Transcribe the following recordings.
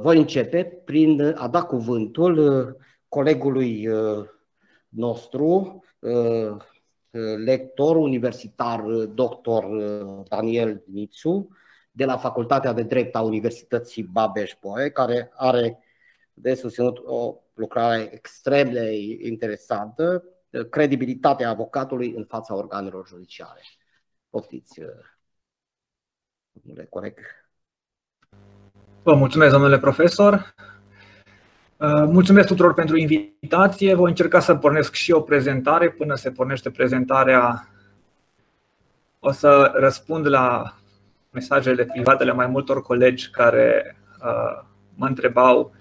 Voi începe prin a da cuvântul colegului nostru, lector universitar doctor Daniel Nițu, de la Facultatea de Drept a Universității Babeș-Bolyai, care are de susținut o lucrare extrem de interesantă, credibilitatea avocatului în fața organelor judiciare. Poftiți, domnule coleg. Vă mulțumesc, domnule profesor. Mulțumesc tuturor pentru invitație. Voi încerca să pornesc și o prezentare. Până se pornește prezentarea, o să răspund la mesajele private ale mai multor colegi care mă întrebau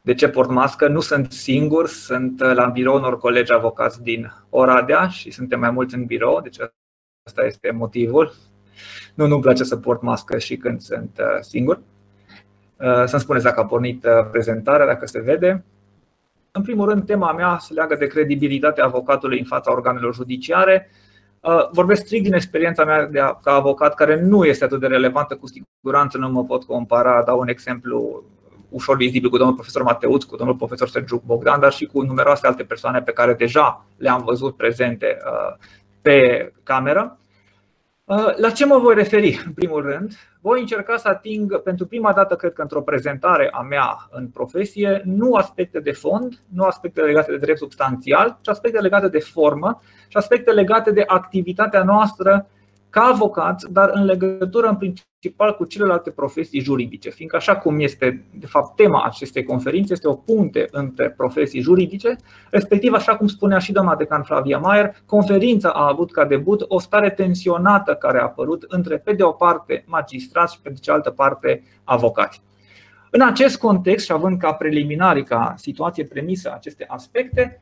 de ce port mască. Nu sunt singur, sunt la birou unor colegi avocați din Oradea și suntem mai mulți în birou, deci asta este motivul. Nu, nu-mi place să port mască și când sunt singur. Să-mi spuneți dacă a pornit prezentarea, dacă se vede. În primul rând, tema mea se leagă de credibilitatea avocatului în fața organelor judiciare. Vorbesc strict din experiența mea de ca avocat, care nu este atât de relevantă, cu siguranță nu mă pot compara, dau un exemplu ușor vizibil cu domnul profesor Mateuț, cu domnul profesor Sergiu Bogdan, dar și cu numeroase alte persoane pe care deja le-am văzut prezente pe cameră. Uh, la ce mă voi referi? În primul rând, voi încerca să ating pentru prima dată, cred că într-o prezentare a mea în profesie, nu aspecte de fond, nu aspecte legate de drept substanțial, ci aspecte legate de formă și aspecte legate de activitatea noastră ca avocați, dar în legătură în principal cu celelalte profesii juridice, fiindcă așa cum este de fapt tema acestei conferințe, este o punte între profesii juridice, respectiv așa cum spunea și doamna decan Flavia Maier, conferința a avut ca debut o stare tensionată care a apărut între pe de o parte magistrați și pe de cealaltă parte avocați. În acest context și având ca preliminari, ca situație premisă aceste aspecte,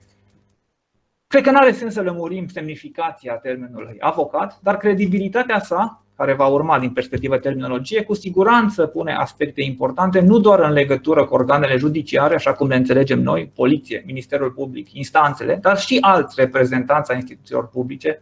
Cred că nu are sens să lămurim semnificația termenului avocat, dar credibilitatea sa, care va urma din perspectivă terminologie, cu siguranță pune aspecte importante, nu doar în legătură cu organele judiciare, așa cum le înțelegem noi, poliție, Ministerul Public, instanțele, dar și alți reprezentanți a instituțiilor publice,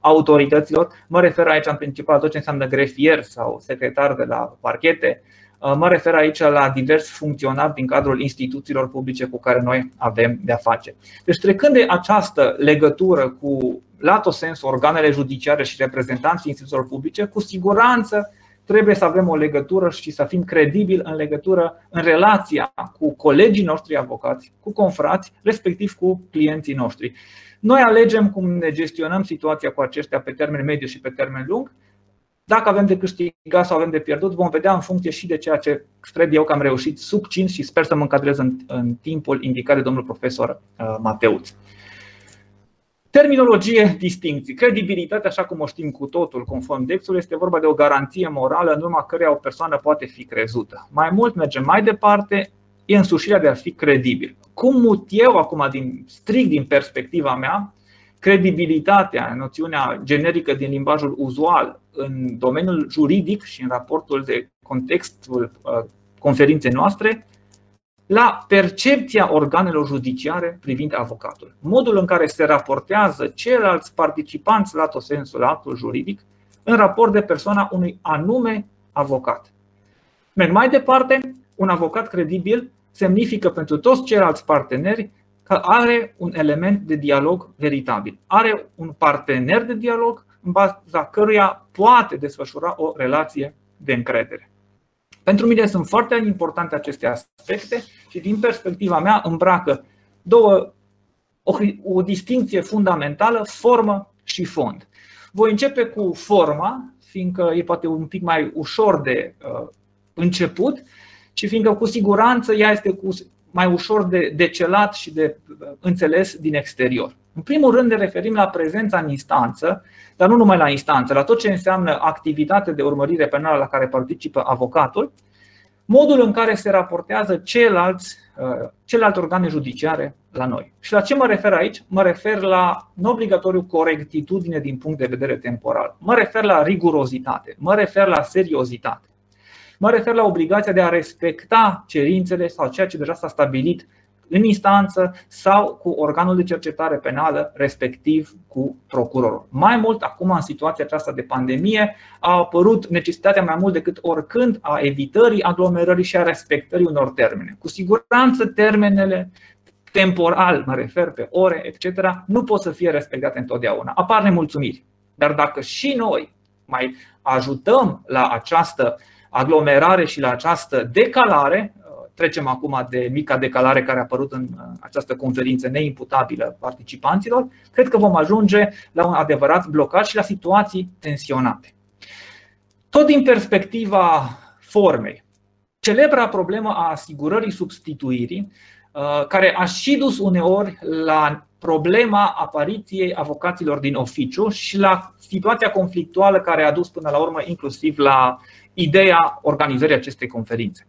autorităților. Mă refer aici în principal la tot ce înseamnă grefier sau secretar de la parchete, Uh, mă refer aici la divers funcționari din cadrul instituțiilor publice cu care noi avem de-a face. Deci, trecând de această legătură cu, lato sens, organele judiciare și reprezentanții instituțiilor publice, cu siguranță trebuie să avem o legătură și să fim credibili în legătură, în relația cu colegii noștri avocați, cu confrați, respectiv cu clienții noștri. Noi alegem cum ne gestionăm situația cu aceștia pe termen mediu și pe termen lung dacă avem de câștigat sau avem de pierdut, vom vedea în funcție și de ceea ce cred eu că am reușit succint și sper să mă încadrez în, în timpul indicat de domnul profesor uh, Mateuț. Terminologie, distincții. Credibilitatea, așa cum o știm cu totul, conform Dexul, este vorba de o garanție morală în urma căreia o persoană poate fi crezută. Mai mult, mergem mai departe, e însușirea de a fi credibil. Cum mut eu acum, din, strict din perspectiva mea, credibilitatea, noțiunea generică din limbajul uzual în domeniul juridic și în raportul de contextul uh, conferinței noastre la percepția organelor judiciare privind avocatul. Modul în care se raportează ceilalți participanți la tot sensul actul juridic în raport de persoana unui anume avocat. Merg mai departe, un avocat credibil semnifică pentru toți ceilalți parteneri că are un element de dialog veritabil. Are un partener de dialog în baza căruia poate desfășura o relație de încredere. Pentru mine sunt foarte importante aceste aspecte și din perspectiva mea îmbracă două, o, o distinție fundamentală, formă și fond. Voi începe cu forma, fiindcă e poate un pic mai ușor de uh, început și fiindcă cu siguranță ea este cu, mai ușor de decelat și de uh, înțeles din exterior. În primul rând ne referim la prezența în instanță, dar nu numai la instanță, la tot ce înseamnă activitate de urmărire penală la care participă avocatul, modul în care se raportează ceilalți, uh, celelalte organe judiciare la noi. Și la ce mă refer aici? Mă refer la obligatoriu corectitudine din punct de vedere temporal. Mă refer la rigurozitate, mă refer la seriozitate. Mă refer la obligația de a respecta cerințele sau ceea ce deja s-a stabilit în instanță sau cu organul de cercetare penală, respectiv cu procurorul. Mai mult, acum, în situația aceasta de pandemie, a apărut necesitatea mai mult decât oricând a evitării aglomerării și a respectării unor termene. Cu siguranță, termenele temporal, mă refer pe ore, etc., nu pot să fie respectate întotdeauna. Apar nemulțumiri. Dar dacă și noi mai ajutăm la această aglomerare și la această decalare, trecem acum de mica decalare care a apărut în această conferință neimputabilă participanților, cred că vom ajunge la un adevărat blocaj și la situații tensionate. Tot din perspectiva formei, celebra problemă a asigurării substituirii, care a și dus uneori la problema apariției avocaților din oficiu și la situația conflictuală care a dus până la urmă inclusiv la ideea organizării acestei conferințe.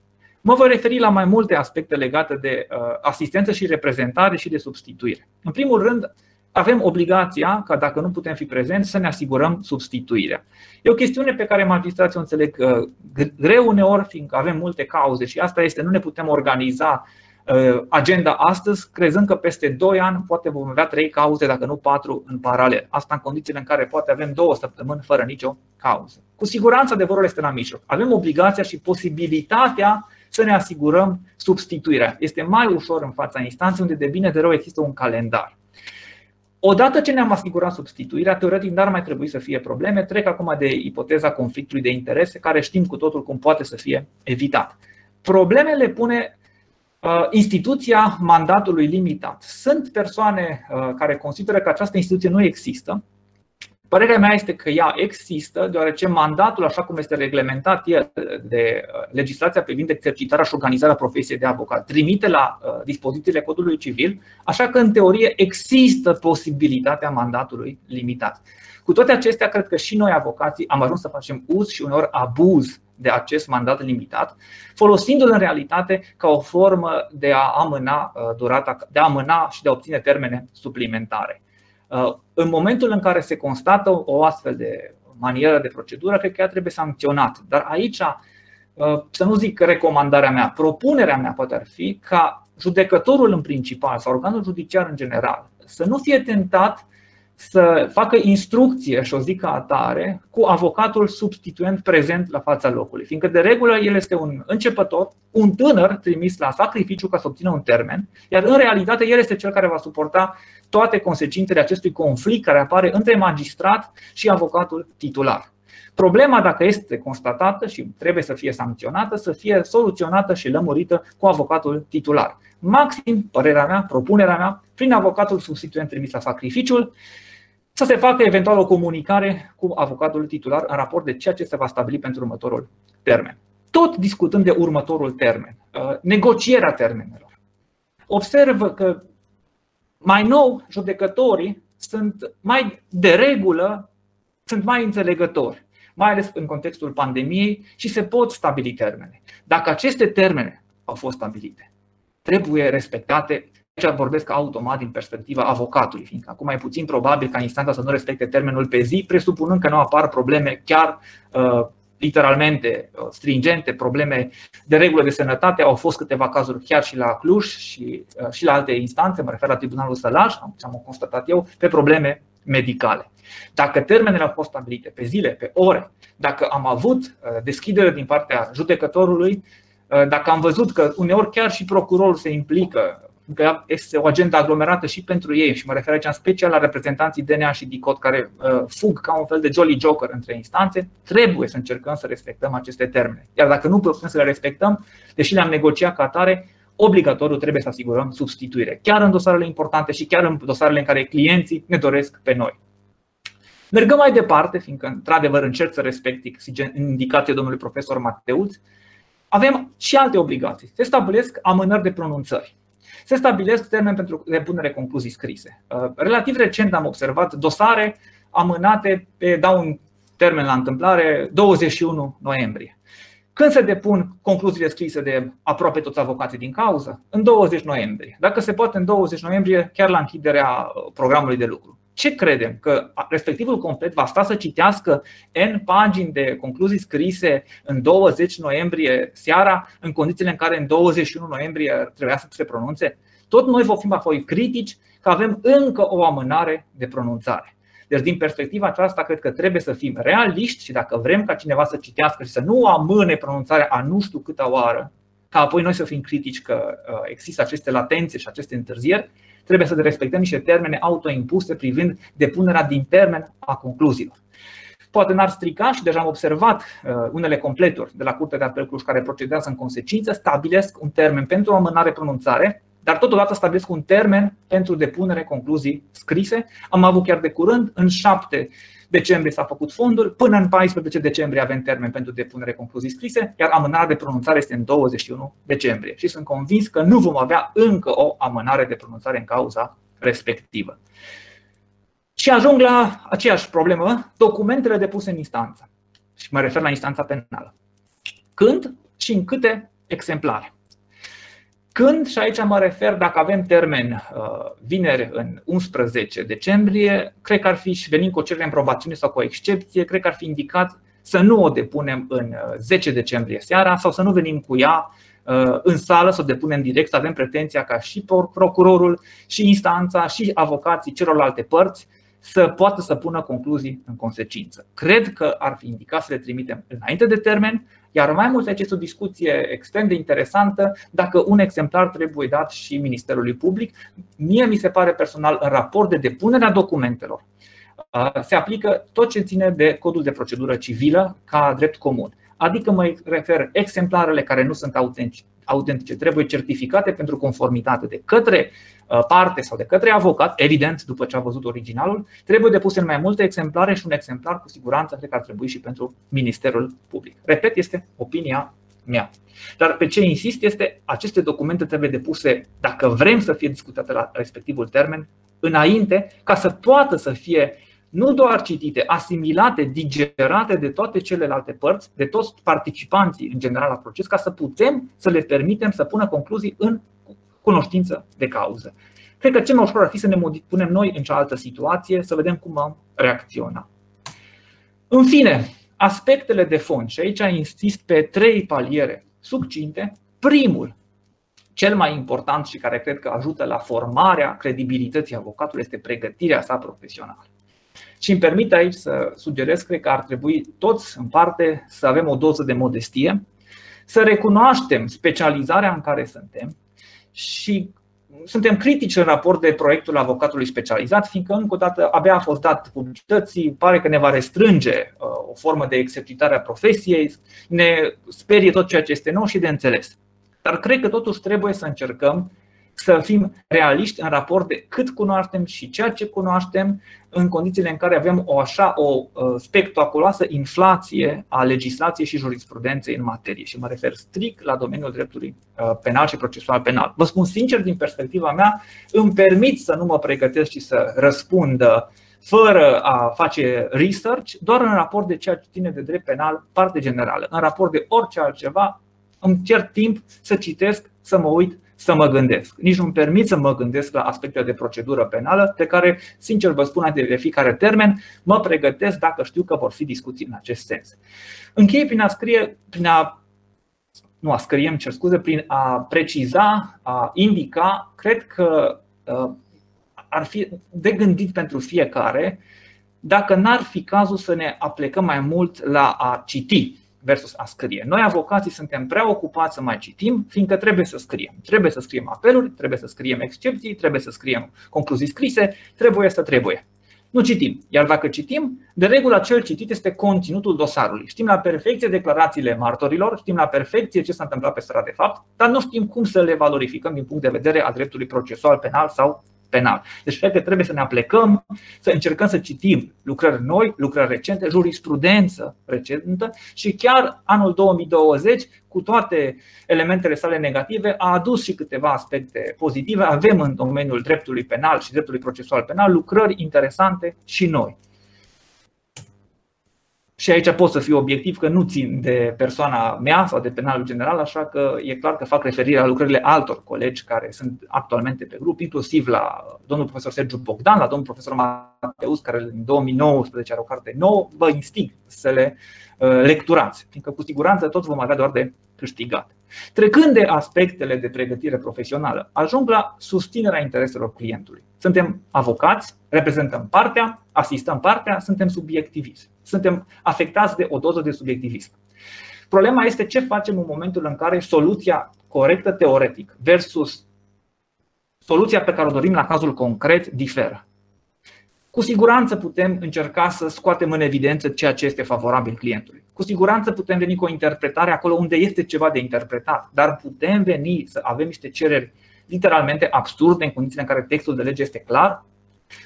Mă voi referi la mai multe aspecte legate de uh, asistență și reprezentare și de substituire. În primul rând, avem obligația, ca dacă nu putem fi prezenți, să ne asigurăm substituirea. E o chestiune pe care magistrații o înțeleg uh, greu uneori, fiindcă avem multe cauze și asta este, nu ne putem organiza uh, agenda astăzi, crezând că peste 2 ani poate vom avea 3 cauze, dacă nu 4 în paralel. Asta în condițiile în care poate avem 2 săptămâni fără nicio cauză. Cu siguranță adevărul este la mijloc. Avem obligația și posibilitatea să ne asigurăm substituirea. Este mai ușor în fața instanței, unde de bine de rău există un calendar. Odată ce ne-am asigurat substituirea, teoretic n-ar mai trebui să fie probleme. Trec acum de ipoteza conflictului de interese, care știm cu totul cum poate să fie evitat. Problemele pune uh, instituția mandatului limitat. Sunt persoane uh, care consideră că această instituție nu există Părerea mea este că ea există, deoarece mandatul, așa cum este reglementat el de uh, legislația privind exercitarea și organizarea profesiei de avocat, trimite la uh, dispozițiile codului civil, așa că, în teorie, există posibilitatea mandatului limitat. Cu toate acestea, cred că și noi, avocații, am ajuns să facem uz și uneori abuz de acest mandat limitat, folosindu-l în realitate ca o formă de a amâna uh, durata, de a amâna și de a obține termene suplimentare. Uh, în momentul în care se constată o astfel de manieră de procedură, cred că ea trebuie sancționat. Dar aici, uh, să nu zic recomandarea mea, propunerea mea poate ar fi ca judecătorul în principal sau organul judiciar în general să nu fie tentat să facă instrucție, și o zic ca atare, cu avocatul substituent prezent la fața locului. Fiindcă, de regulă, el este un începător, un tânăr trimis la sacrificiu ca să obțină un termen, iar în realitate el este cel care va suporta toate consecințele acestui conflict care apare între magistrat și avocatul titular. Problema, dacă este constatată și trebuie să fie sancționată, să fie soluționată și lămurită cu avocatul titular. Maxim, părerea mea, propunerea mea, prin avocatul substituent trimis la sacrificiul, să se facă eventual o comunicare cu avocatul titular în raport de ceea ce se va stabili pentru următorul termen. Tot discutând de următorul termen, uh, negocierea termenelor. Observă că mai nou judecătorii sunt mai de regulă, sunt mai înțelegători, mai ales în contextul pandemiei și se pot stabili termene. Dacă aceste termene au fost stabilite, trebuie respectate Aici vorbesc automat din perspectiva avocatului, fiindcă acum e puțin probabil ca instanța să nu respecte termenul pe zi, presupunând că nu apar probleme chiar uh, literalmente uh, stringente, probleme de regulă de sănătate. Au fost câteva cazuri chiar și la Cluj și, uh, și la alte instanțe, mă refer la Tribunalul Sălaj, am, am constatat eu, pe probleme medicale. Dacă termenele au fost stabilite pe zile, pe ore, dacă am avut uh, deschidere din partea judecătorului, uh, dacă am văzut că uneori chiar și procurorul se implică că este o agenda aglomerată și pentru ei și mă refer aici în special la reprezentanții DNA și DICOT care uh, fug ca un fel de jolly joker între instanțe, trebuie să încercăm să respectăm aceste termene. Iar dacă nu putem să le respectăm, deși le-am negociat ca atare, obligatoriu trebuie să asigurăm substituire, chiar în dosarele importante și chiar în dosarele în care clienții ne doresc pe noi. Mergăm mai departe, fiindcă într-adevăr încerc să respect indicația domnului profesor Mateuț, avem și alte obligații. Se stabilesc amânări de pronunțări se stabilesc termeni pentru depunere concluzii scrise. Uh, relativ recent am observat dosare amânate pe, dau un termen la întâmplare, 21 noiembrie. Când se depun concluziile scrise de aproape toți avocații din cauză? În 20 noiembrie. Dacă se poate, în 20 noiembrie, chiar la închiderea uh, programului de lucru. Ce credem? Că respectivul complet va sta să citească N pagini de concluzii scrise în 20 noiembrie seara, în condițiile în care în 21 noiembrie trebuia să se pronunțe? Tot noi vom fi apoi critici că avem încă o amânare de pronunțare. Deci, din perspectiva aceasta, cred că trebuie să fim realiști și dacă vrem ca cineva să citească și să nu amâne pronunțarea a nu știu câta oară, ca apoi noi să fim critici că uh, există aceste latențe și aceste întârzieri, trebuie să respectăm niște termene autoimpuse privind depunerea din termen a concluziilor. Poate n-ar strica și deja am observat uh, unele completuri de la Curtea de Apel Cluj care procedează în consecință, stabilesc un termen pentru o amânare pronunțare, dar totodată stabilesc un termen pentru depunere concluzii scrise. Am avut chiar de curând, în 7 decembrie s-a făcut fondul, până în 14 decembrie avem termen pentru depunere concluzii scrise, iar amânarea de pronunțare este în 21 decembrie. Și sunt convins că nu vom avea încă o amânare de pronunțare în cauza respectivă. Și ajung la aceeași problemă, documentele depuse în instanță. Și mă refer la instanța penală. Când și în câte exemplare. Când, și aici mă refer, dacă avem termen uh, vineri în 11 decembrie, cred că ar fi și venim cu o cerere în probațiune sau cu o excepție, cred că ar fi indicat să nu o depunem în 10 uh, decembrie seara sau să nu venim cu ea uh, în sală, să o depunem direct, să avem pretenția ca și procurorul, și instanța, și avocații celorlalte părți să poată să pună concluzii în consecință. Cred că ar fi indicat să le trimitem înainte de termen, iar mai mult aici este o discuție extrem de interesantă dacă un exemplar trebuie dat și Ministerului Public. Mie mi se pare personal în raport de depunere a documentelor se aplică tot ce ține de codul de procedură civilă ca drept comun. Adică mă refer exemplarele care nu sunt autentice, trebuie certificate pentru conformitate de către Uh, parte sau de către avocat, evident, după ce a văzut originalul, trebuie depuse în mai multe exemplare și un exemplar cu siguranță cred că ar trebui și pentru Ministerul Public. Repet, este opinia mea. Dar pe ce insist este, aceste documente trebuie depuse, dacă vrem să fie discutate la respectivul termen, înainte, ca să poată să fie nu doar citite, asimilate, digerate de toate celelalte părți, de toți participanții în general la proces, ca să putem să le permitem să pună concluzii în cunoștință de cauză. Cred că cel mai ușor ar fi să ne punem noi în cealaltă situație, să vedem cum am reacționa. În fine, aspectele de fond, și aici insist pe trei paliere succinte. Primul, cel mai important și care cred că ajută la formarea credibilității avocatului este pregătirea sa profesională. Și îmi permit aici să sugerez, cred că ar trebui toți în parte să avem o doză de modestie, să recunoaștem specializarea în care suntem, și suntem critici în raport de proiectul avocatului specializat, fiindcă încă o dată abia a fost dat publicității, pare că ne va restrânge uh, o formă de exercitare a profesiei, ne sperie tot ceea ce este nou și de înțeles. Dar cred că totuși trebuie să încercăm să fim realiști în raport de cât cunoaștem și ceea ce cunoaștem în condițiile în care avem o așa o uh, spectaculoasă inflație a legislației și jurisprudenței în materie și mă refer strict la domeniul dreptului uh, penal și procesual penal. Vă spun sincer, din perspectiva mea, îmi permit să nu mă pregătesc și să răspund fără a face research, doar în raport de ceea ce ține de drept penal, parte generală. În raport de orice altceva, îmi cer timp să citesc, să mă uit să mă gândesc. Nici nu-mi permit să mă gândesc la aspecte de procedură penală, pe care, sincer vă spun, de fiecare termen, mă pregătesc dacă știu că vor fi discuții în acest sens. Închei prin a scrie, prin a nu a scrie, îmi cer scuze, prin a preciza, a indica, cred că uh, ar fi de gândit pentru fiecare dacă n-ar fi cazul să ne aplecăm mai mult la a citi versus a scrie. Noi, avocații, suntem prea ocupați să mai citim, fiindcă trebuie să scriem. Trebuie să scriem apeluri, trebuie să scriem excepții, trebuie să scriem concluzii scrise, trebuie să trebuie. Nu citim. Iar dacă citim, de regulă acel citit este conținutul dosarului. Știm la perfecție declarațiile martorilor, știm la perfecție ce s-a întâmplat pe stradă de fapt, dar nu știm cum să le valorificăm din punct de vedere al dreptului procesual penal sau penal. Deci cred că trebuie să ne aplecăm, să încercăm să citim lucrări noi, lucrări recente, jurisprudență recentă și chiar anul 2020, cu toate elementele sale negative, a adus și câteva aspecte pozitive. Avem în domeniul dreptului penal și dreptului procesual penal lucrări interesante și noi. Și aici pot să fiu obiectiv că nu țin de persoana mea sau de penalul general, așa că e clar că fac referire la lucrările altor colegi care sunt actualmente pe grup, inclusiv la domnul profesor Sergiu Bogdan, la domnul profesor Mateus, care în 2019 are o carte nouă, vă instig să le uh, lecturați, fiindcă cu siguranță tot vom avea doar de câștigat. Trecând de aspectele de pregătire profesională, ajung la susținerea intereselor clientului. Suntem avocați, reprezentăm partea, asistăm partea, suntem subiectiviți. Suntem afectați de o doză de subiectivism. Problema este ce facem în momentul în care soluția corectă teoretic versus soluția pe care o dorim la cazul concret diferă. Cu siguranță putem încerca să scoatem în evidență ceea ce este favorabil clientului. Cu siguranță putem veni cu o interpretare acolo unde este ceva de interpretat, dar putem veni să avem niște cereri literalmente absurde în condițiile în care textul de lege este clar.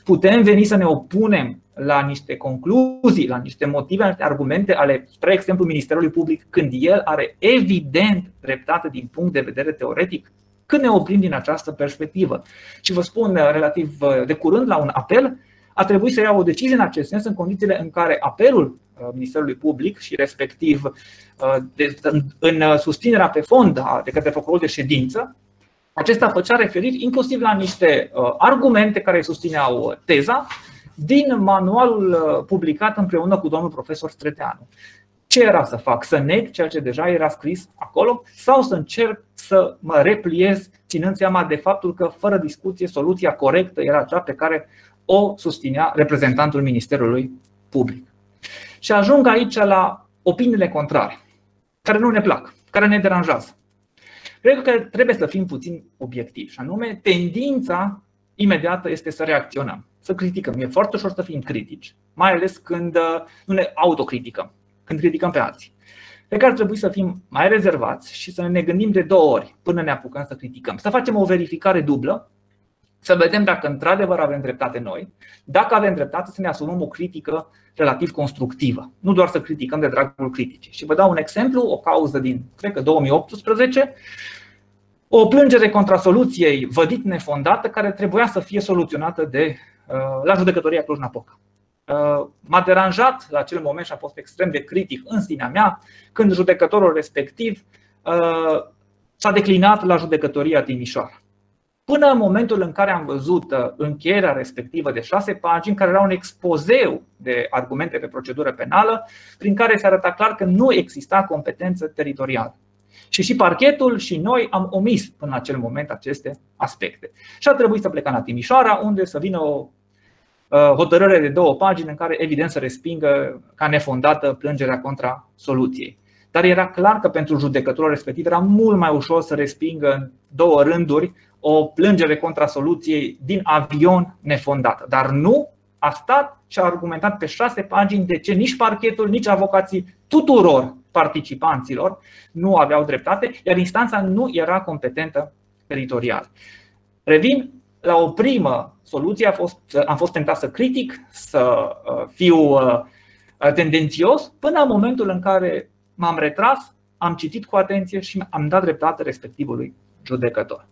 Putem veni să ne opunem la niște concluzii, la niște motive, la niște argumente ale, spre exemplu, Ministerului Public, când el are evident dreptate din punct de vedere teoretic. Când ne oprim din această perspectivă. Și vă spun relativ de curând la un apel a trebuit să ia o decizie în acest sens în condițiile în care apelul uh, Ministerului Public și respectiv uh, de, în susținerea pe fond de către procurorul de ședință, acesta făcea referiri inclusiv la niște uh, argumente care susțineau teza din manualul publicat împreună cu domnul profesor Streteanu. Ce era să fac? Să neg ceea ce deja era scris acolo sau să încerc să mă repliez ținând seama de faptul că, fără discuție, soluția corectă era cea pe care o susținea reprezentantul Ministerului Public. Și ajung aici la opiniile contrare, care nu ne plac, care ne deranjează. Cred că trebuie să fim puțin obiectivi, și anume, tendința imediată este să reacționăm, să criticăm. E foarte ușor să fim critici, mai ales când uh, nu ne autocriticăm, când criticăm pe alții. Cred că ar trebui să fim mai rezervați și să ne gândim de două ori până ne apucăm să criticăm. Să facem o verificare dublă să vedem dacă într-adevăr avem dreptate noi, dacă avem dreptate să ne asumăm o critică relativ constructivă, nu doar să criticăm de dragul criticii. Și vă dau un exemplu, o cauză din, cred că 2018, o plângere contra soluției vădit nefondată care trebuia să fie soluționată de, uh, la judecătoria Cluj-Napoca. Uh, m-a deranjat la acel moment și a fost extrem de critic în sinea mea când judecătorul respectiv uh, s-a declinat la judecătoria Timișoara până în momentul în care am văzut uh, încheierea respectivă de șase pagini, care era un expozeu de argumente pe procedură penală, prin care se arăta clar că nu exista competență teritorială. Și și parchetul și noi am omis până în acel moment aceste aspecte. Și a trebuit să plecăm la Timișoara, unde să vină o uh, hotărâre de două pagini în care evident să respingă ca nefondată plângerea contra soluției. Dar era clar că pentru judecătorul respectiv era mult mai ușor să respingă în două rânduri o plângere contra soluției din avion nefondată. Dar nu a stat și a argumentat pe șase pagini de ce nici parchetul, nici avocații tuturor participanților nu aveau dreptate, iar instanța nu era competentă teritorial. Revin la o primă soluție, a fost, am fost tentat să critic, să uh, fiu uh, tendențios, până în momentul în care m-am retras, am citit cu atenție și am dat dreptate respectivului judecător.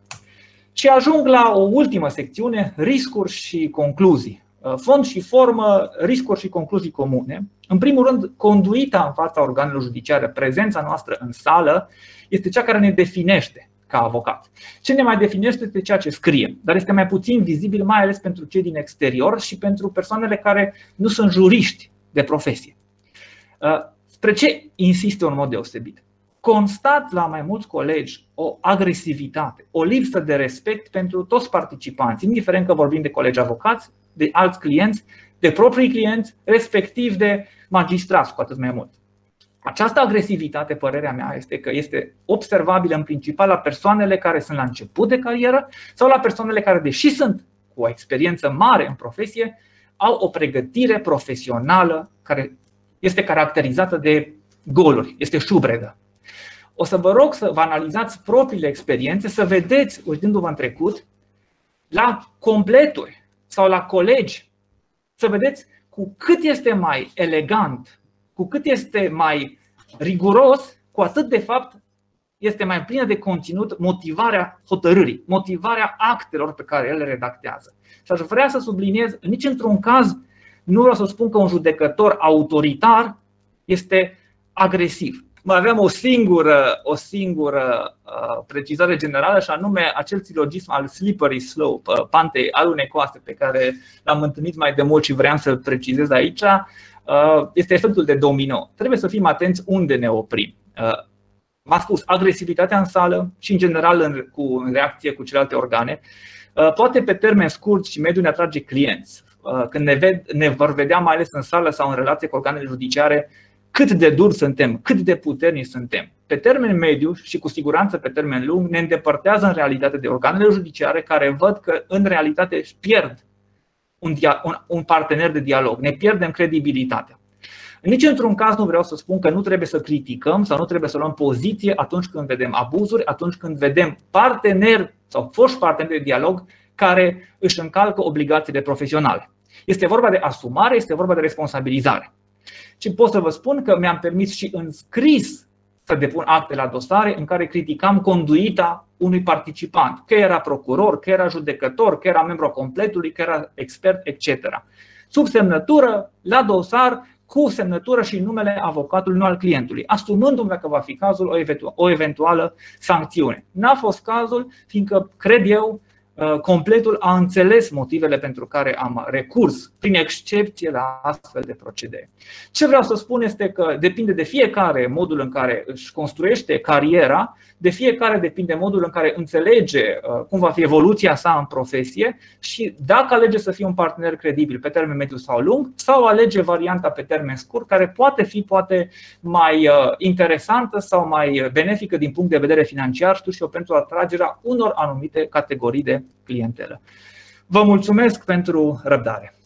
Și ajung la o ultimă secțiune, riscuri și concluzii. Uh, fond și formă, riscuri și concluzii comune. În primul rând, conduita în fața organelor judiciare, prezența noastră în sală, este cea care ne definește ca avocat. Ce ne mai definește este ceea ce scriem, dar este mai puțin vizibil, mai ales pentru cei din exterior și pentru persoanele care nu sunt juriști de profesie. Uh, spre ce insistă un mod deosebit? Constat la mai mulți colegi o agresivitate, o lipsă de respect pentru toți participanții, indiferent că vorbim de colegi avocați, de alți clienți, de proprii clienți, respectiv de magistrați, cu atât mai mult. Această agresivitate, părerea mea, este că este observabilă în principal la persoanele care sunt la început de carieră sau la persoanele care, deși sunt cu o experiență mare în profesie, au o pregătire profesională care este caracterizată de goluri, este șubredă o să vă rog să vă analizați propriile experiențe, să vedeți, uitându-vă în trecut, la completuri sau la colegi, să vedeți cu cât este mai elegant, cu cât este mai riguros, cu atât de fapt este mai plină de conținut motivarea hotărârii, motivarea actelor pe care el le redactează. Și aș vrea să subliniez, nici într-un caz nu vreau să spun că un judecător autoritar este agresiv. Mai aveam o singură, o singură uh, precizare generală și anume acel silogism al slippery slope, uh, pantei alunecoase pe care l-am întâlnit mai de mult și vreau să-l precizez aici, uh, este efectul de domino. Trebuie să fim atenți unde ne oprim. Uh, M-a spus, agresivitatea în sală și în general în, cu, în reacție cu celelalte organe, uh, poate pe termen scurt și mediu ne atrage clienți. Uh, când ne, ved, ne vor vedea mai ales în sală sau în relație cu organele judiciare, cât de dur suntem, cât de puternici suntem. Pe termen mediu și cu siguranță pe termen lung ne îndepărtează în realitate de organele judiciare care văd că în realitate își pierd un, dia- un, un partener de dialog, ne pierdem credibilitatea. Nici într-un caz nu vreau să spun că nu trebuie să criticăm sau nu trebuie să luăm poziție atunci când vedem abuzuri, atunci când vedem parteneri sau foști parteneri de dialog care își încalcă obligațiile profesionale. Este vorba de asumare, este vorba de responsabilizare. Și pot să vă spun că mi-am permis și în scris să depun acte la dosare în care criticam conduita unui participant, că era procuror, că era judecător, că era membru completului, că era expert, etc. Sub semnătură, la dosar, cu semnătură și numele avocatului, nu al clientului, asumându-mi dacă va fi cazul o eventuală sancțiune. N-a fost cazul, fiindcă, cred eu, Uh, completul a înțeles motivele pentru care am recurs, prin excepție la astfel de procedee. Ce vreau să spun este că depinde de fiecare modul în care își construiește cariera, de fiecare depinde modul în care înțelege uh, cum va fi evoluția sa în profesie și dacă alege să fie un partener credibil pe termen mediu sau lung sau alege varianta pe termen scurt care poate fi poate mai uh, interesantă sau mai benefică din punct de vedere financiar, știu și eu, pentru atragerea unor anumite categorii de clientelă. Vă mulțumesc pentru răbdare.